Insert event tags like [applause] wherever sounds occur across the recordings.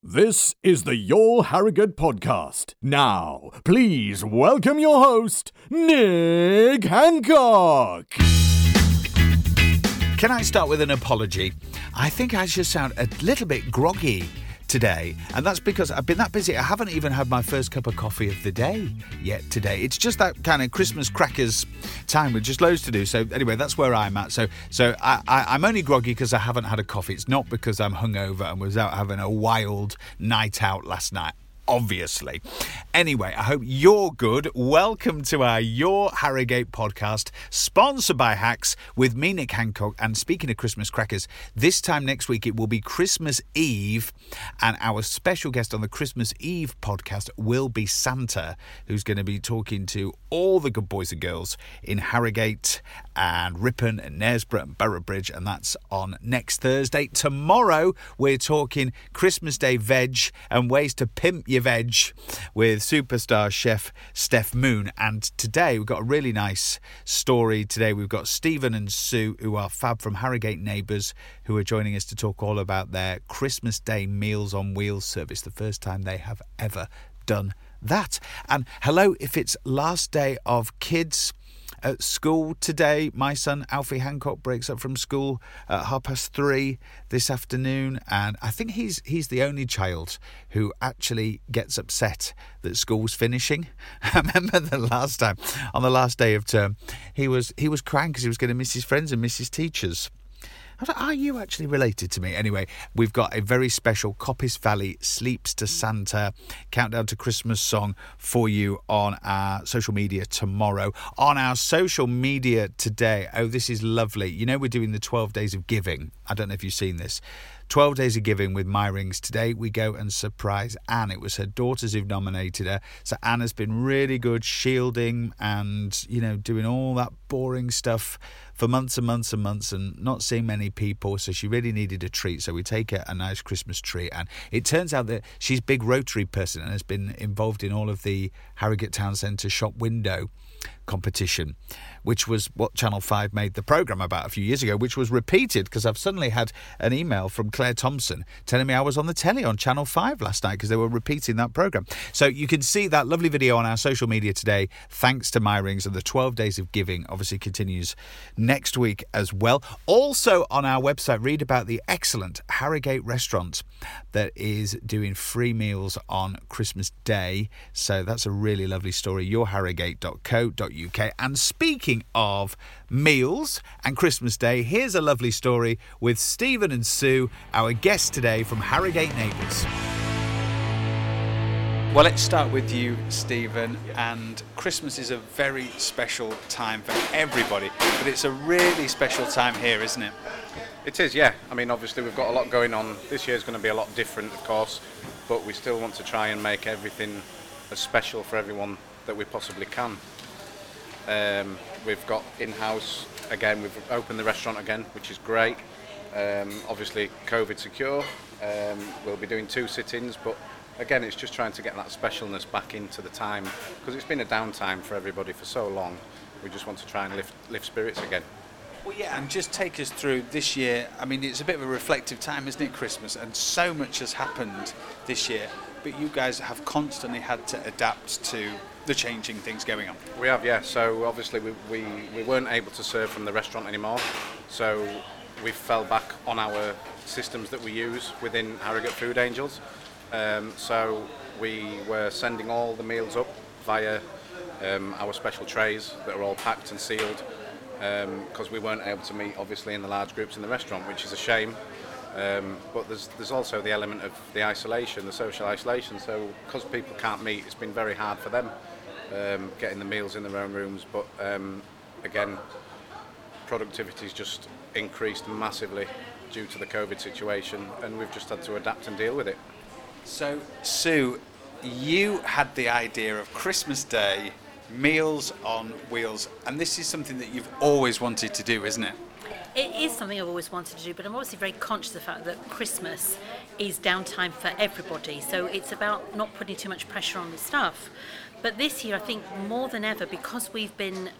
This is the Your Harrogate podcast. Now, please welcome your host, Nick Hancock. Can I start with an apology? I think I just sound a little bit groggy today, and that's because I've been that busy. I haven't even had my first cup of coffee of the day yet today. It's just that kind of Christmas crackers time with just loads to do. So anyway, that's where I'm at. So so I, I, am only groggy because I haven't had a coffee. It's not because I'm hungover and was out having a wild night out last night obviously. Anyway, I hope you're good. Welcome to our Your Harrogate podcast, sponsored by Hacks with me, Nick Hancock. And speaking of Christmas crackers, this time next week it will be Christmas Eve, and our special guest on the Christmas Eve podcast will be Santa, who's going to be talking to all the good boys and girls in Harrogate and Ripon and Knaresborough and Boroughbridge, and that's on next Thursday. Tomorrow, we're talking Christmas Day veg and ways to pimp your veg with superstar chef Steph Moon. And today, we've got a really nice story. Today, we've got Stephen and Sue, who are fab from Harrogate Neighbours, who are joining us to talk all about their Christmas Day Meals on Wheels service, the first time they have ever done that. And hello, if it's last day of kids at school today. My son Alfie Hancock breaks up from school at half past three this afternoon, and I think he's he's the only child who actually gets upset that school's finishing. [laughs] I remember the last time on the last day of term, he was he was crying because he was going to miss his friends and miss his teachers. Are you actually related to me? Anyway, we've got a very special Coppice Valley Sleeps to Santa countdown to Christmas song for you on our social media tomorrow. On our social media today, oh, this is lovely. You know, we're doing the 12 days of giving. I don't know if you've seen this. 12 Days of Giving with My Rings. Today we go and surprise Anne. It was her daughters who've nominated her. So Anne has been really good shielding and, you know, doing all that boring stuff for months and months and months and not seeing many people. So she really needed a treat. So we take her a nice Christmas tree. And it turns out that she's big Rotary person and has been involved in all of the Harrogate Town Centre shop window competition, which was what Channel 5 made the programme about a few years ago, which was repeated because I've suddenly had an email from Claire Thompson telling me I was on the telly on Channel 5 last night because they were repeating that programme. So you can see that lovely video on our social media today, thanks to My Rings, and the 12 Days of Giving obviously continues next week as well. Also on our website, read about the excellent Harrogate restaurant that is doing free meals on Christmas Day. So that's a really lovely story. yourharrogate.co.uk. And speaking of meals and Christmas Day, here's a lovely story with Stephen and Sue, our guests today from Harrogate Neighbours. Well, let's start with you, Stephen. And Christmas is a very special time for everybody, but it's a really special time here, isn't it? It is, yeah. I mean, obviously, we've got a lot going on. This year's going to be a lot different, of course, but we still want to try and make everything as special for everyone that we possibly can. Um, we've got in-house again. We've opened the restaurant again, which is great. Um, obviously, COVID secure. Um, we'll be doing two sit-ins, but again, it's just trying to get that specialness back into the time because it's been a downtime for everybody for so long. We just want to try and lift lift spirits again. Well, yeah, and just take us through this year. I mean, it's a bit of a reflective time, isn't it, Christmas? And so much has happened this year, but you guys have constantly had to adapt to the changing things going on. We have, yeah. So obviously we, we, we weren't able to serve from the restaurant anymore, so we fell back on our systems that we use within Harrogate Food Angels. Um, so we were sending all the meals up via um, our special trays that are all packed and sealed because um, we weren't able to meet obviously in the large groups in the restaurant, which is a shame. Um, but there's there's also the element of the isolation, the social isolation. So because people can't meet, it's been very hard for them um, getting the meals in their own rooms. But um, again, productivity's just increased massively due to the COVID situation, and we've just had to adapt and deal with it. So, Sue, you had the idea of Christmas Day meals on wheels, and this is something that you've always wanted to do, isn't it? It is something I've always wanted to do, but I'm obviously very conscious of the fact that Christmas is downtime for everybody. So it's about not putting too much pressure on the staff. But this year, I think more than ever, because we've been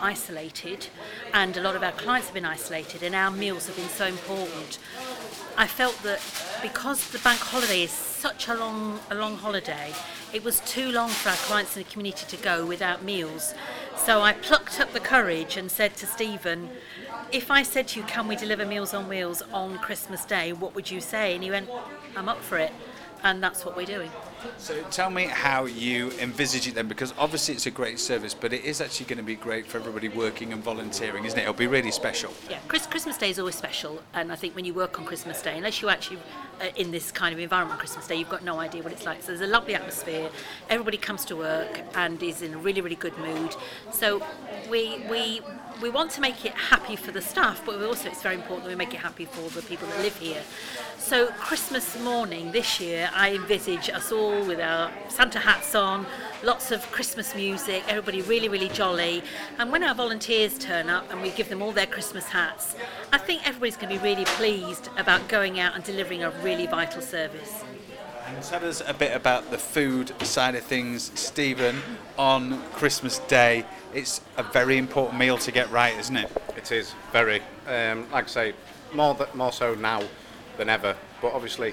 isolated and a lot of our clients have been isolated and our meals have been so important I felt that because the bank holiday is such a long, a long holiday, it was too long for our clients in the community to go without meals. So I plucked up the courage and said to Stephen, if I said to you, can we deliver Meals on Wheels on Christmas Day, what would you say? And he went, I'm up for it. And that's what we're doing. So tell me how you envisage it then, because obviously it's a great service, but it is actually going to be great for everybody working and volunteering, isn't it? It'll be really special. Yeah, Chris, Christmas Day is always special, and I think when you work on Christmas Day, unless you actually uh, in this kind of environment on Christmas Day, you've got no idea what it's like. So there's a lovely atmosphere. Everybody comes to work and is in a really, really good mood. So we we we want to make it happy for the staff, but also it's very important that we make it happy for the people that live here. So Christmas morning this year, I envisage us all with our Santa hats on, lots of Christmas music, everybody really, really jolly. And when our volunteers turn up and we give them all their Christmas hats, I think everybody's going to be really pleased about going out and delivering a really vital service. Tell us a bit about the food side of things, Stephen. On Christmas Day, it's a very important meal to get right, isn't it? It is very, um, like I say, more th- more so now than ever. But obviously,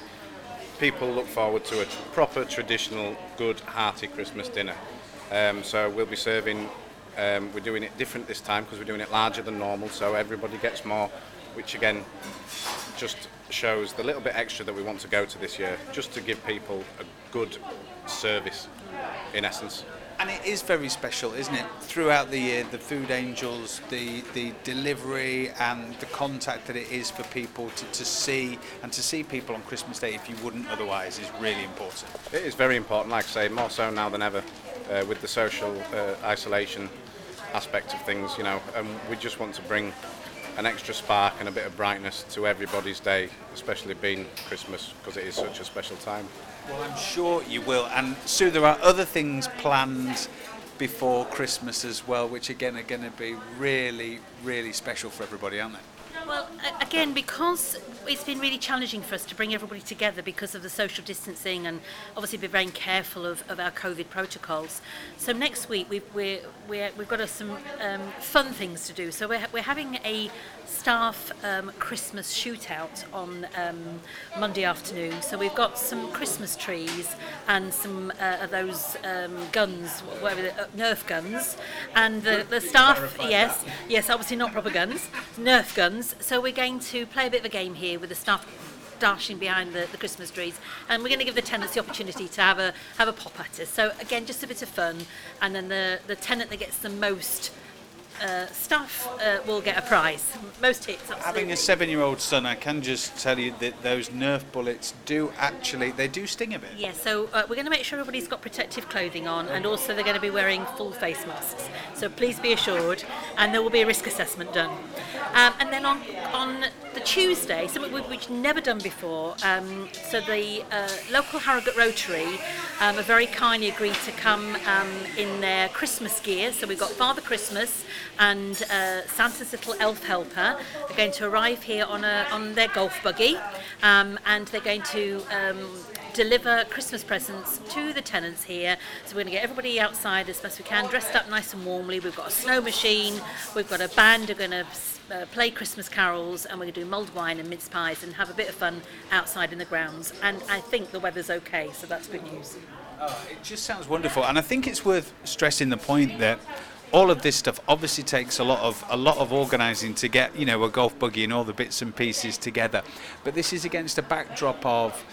people look forward to a proper, traditional, good, hearty Christmas dinner. Um, so we'll be serving. Um, we're doing it different this time because we're doing it larger than normal, so everybody gets more, which again just shows the little bit extra that we want to go to this year, just to give people a good service, in essence. And it is very special, isn't it? Throughout the year, the food angels, the, the delivery, and the contact that it is for people to, to see and to see people on Christmas Day if you wouldn't otherwise is really important. It is very important, like I say, more so now than ever, uh, with the social uh, isolation aspect of things, you know, and we just want to bring an extra spark and a bit of brightness to everybody's day, especially being Christmas, because it is such a special time. Well, I'm sure you will. And Sue, there are other things planned before Christmas as well, which again are going to be really, really special for everybody, aren't they? Well, again, because it's been really challenging for us to bring everybody together because of the social distancing and obviously be very careful of, of our COVID protocols. So next week we've, we're, we're, we've got some um, fun things to do. So we're, we're having a staff um, Christmas shootout on um, Monday afternoon. So we've got some Christmas trees and some uh, of those um, guns, whatever, the, uh, Nerf guns. And the, the staff, yes, yes, obviously not proper guns, Nerf guns. So we're going to play a bit of a game here with the staff dashing behind the, the Christmas trees, and we're going to give the tenants the opportunity to have a have a pop at us. So again, just a bit of fun, and then the the tenant that gets the most uh, staff uh, will get a prize. Most hits. Absolutely. Having a seven-year-old son, I can just tell you that those Nerf bullets do actually they do sting a bit. Yeah, so uh, we're going to make sure everybody's got protective clothing on, and also they're going to be wearing full face masks. So please be assured, and there will be a risk assessment done. Um, and then on on the Tuesday, something we've, never done before. Um, so the uh, local Harrogate Rotary um, have very kindly agreed to come um, in their Christmas gear. So we've got Father Christmas and uh, Santa's little elf helper are going to arrive here on a on their golf buggy, um, and they're going to um, deliver Christmas presents to the tenants here. So we're going to get everybody outside as best we can, dressed up nice and warmly. We've got a snow machine, we've got a band who are going to uh, play Christmas carols, and we're going to do mulled wine and mince pies and have a bit of fun outside in the grounds. And I think the weather's okay, so that's good news. Oh, it just sounds wonderful, and I think it's worth stressing the point that all of this stuff obviously takes a lot of a lot of organising to get you know a golf buggy and all the bits and pieces together. But this is against a backdrop of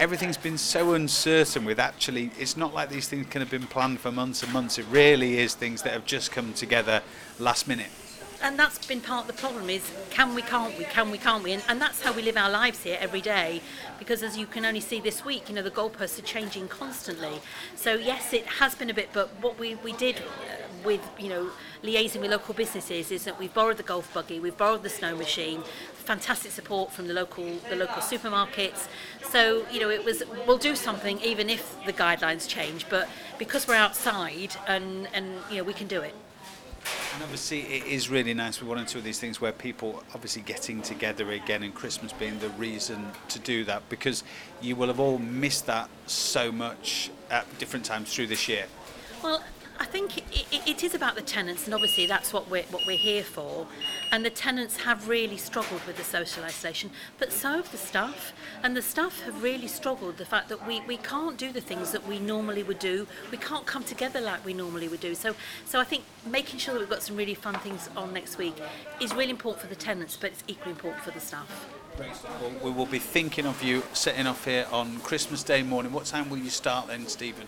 everything's been so uncertain with actually it's not like these things can have been planned for months and months. It really is things that have just come together last minute. And that's been part of the problem is can we can't we can we can't we? And, and that's how we live our lives here every day. Because as you can only see this week you know the goalposts are changing constantly. So yes it has been a bit but what we, we did with you know liaising with local businesses is that we've borrowed the golf buggy we've borrowed the snow machine fantastic support from the local the local supermarkets so you know it was we'll do something even if the guidelines change but because we're outside and and you know we can do it and obviously, it is really nice with one or two of these things where people obviously getting together again, and Christmas being the reason to do that because you will have all missed that so much at different times through this year. Well, I think it, it, is about the tenants, and obviously that's what we're what we're here for. And the tenants have really struggled with the social isolation, but so have the staff. And the staff have really struggled the fact that we, we can't do the things that we normally would do. We can't come together like we normally would do. So so I think making sure that we've got some really fun things on next week is really important for the tenants, but it's equally important for the staff. Well, we will be thinking of you setting off here on Christmas Day morning. What time will you start then, Stephen?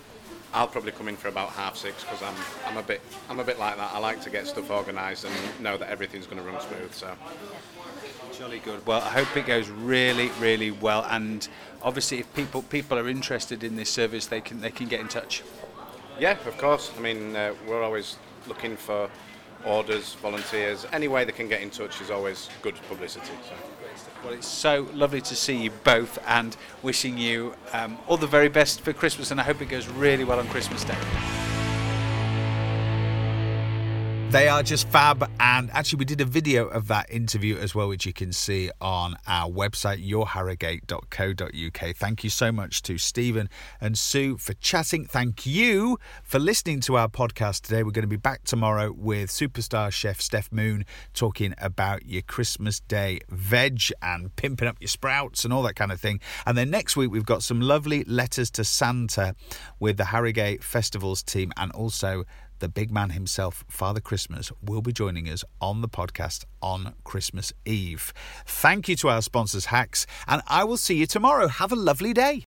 I'll probably come in for about half six because I'm, I'm a bit I'm a bit like that. I like to get stuff organised and know that everything's going to run smooth. So Jolly good. Well, I hope it goes really, really well. And obviously, if people people are interested in this service, they can they can get in touch. yeah, of course. I mean, uh, we're always looking for orders, volunteers. Any way they can get in touch is always good publicity. So. Well, it's so lovely to see you both, and wishing you um, all the very best for Christmas. And I hope it goes really well on Christmas Day. They are just fab, and actually, we did a video of that interview as well, which you can see on our website, yourharrogate.co.uk. Thank you so much to Stephen and Sue for chatting. Thank you for listening to our podcast today. We're going to be back tomorrow with superstar chef Steph Moon talking about your Christmas Day veg and pimping up your sprouts and all that kind of thing. And then next week, we've got some lovely letters to Santa with the Harrogate Festivals team and also the big man himself, Father Christmas, will be joining us on the podcast on Christmas Eve. Thank you to our sponsors, Hacks, and I will see you tomorrow. Have a lovely day.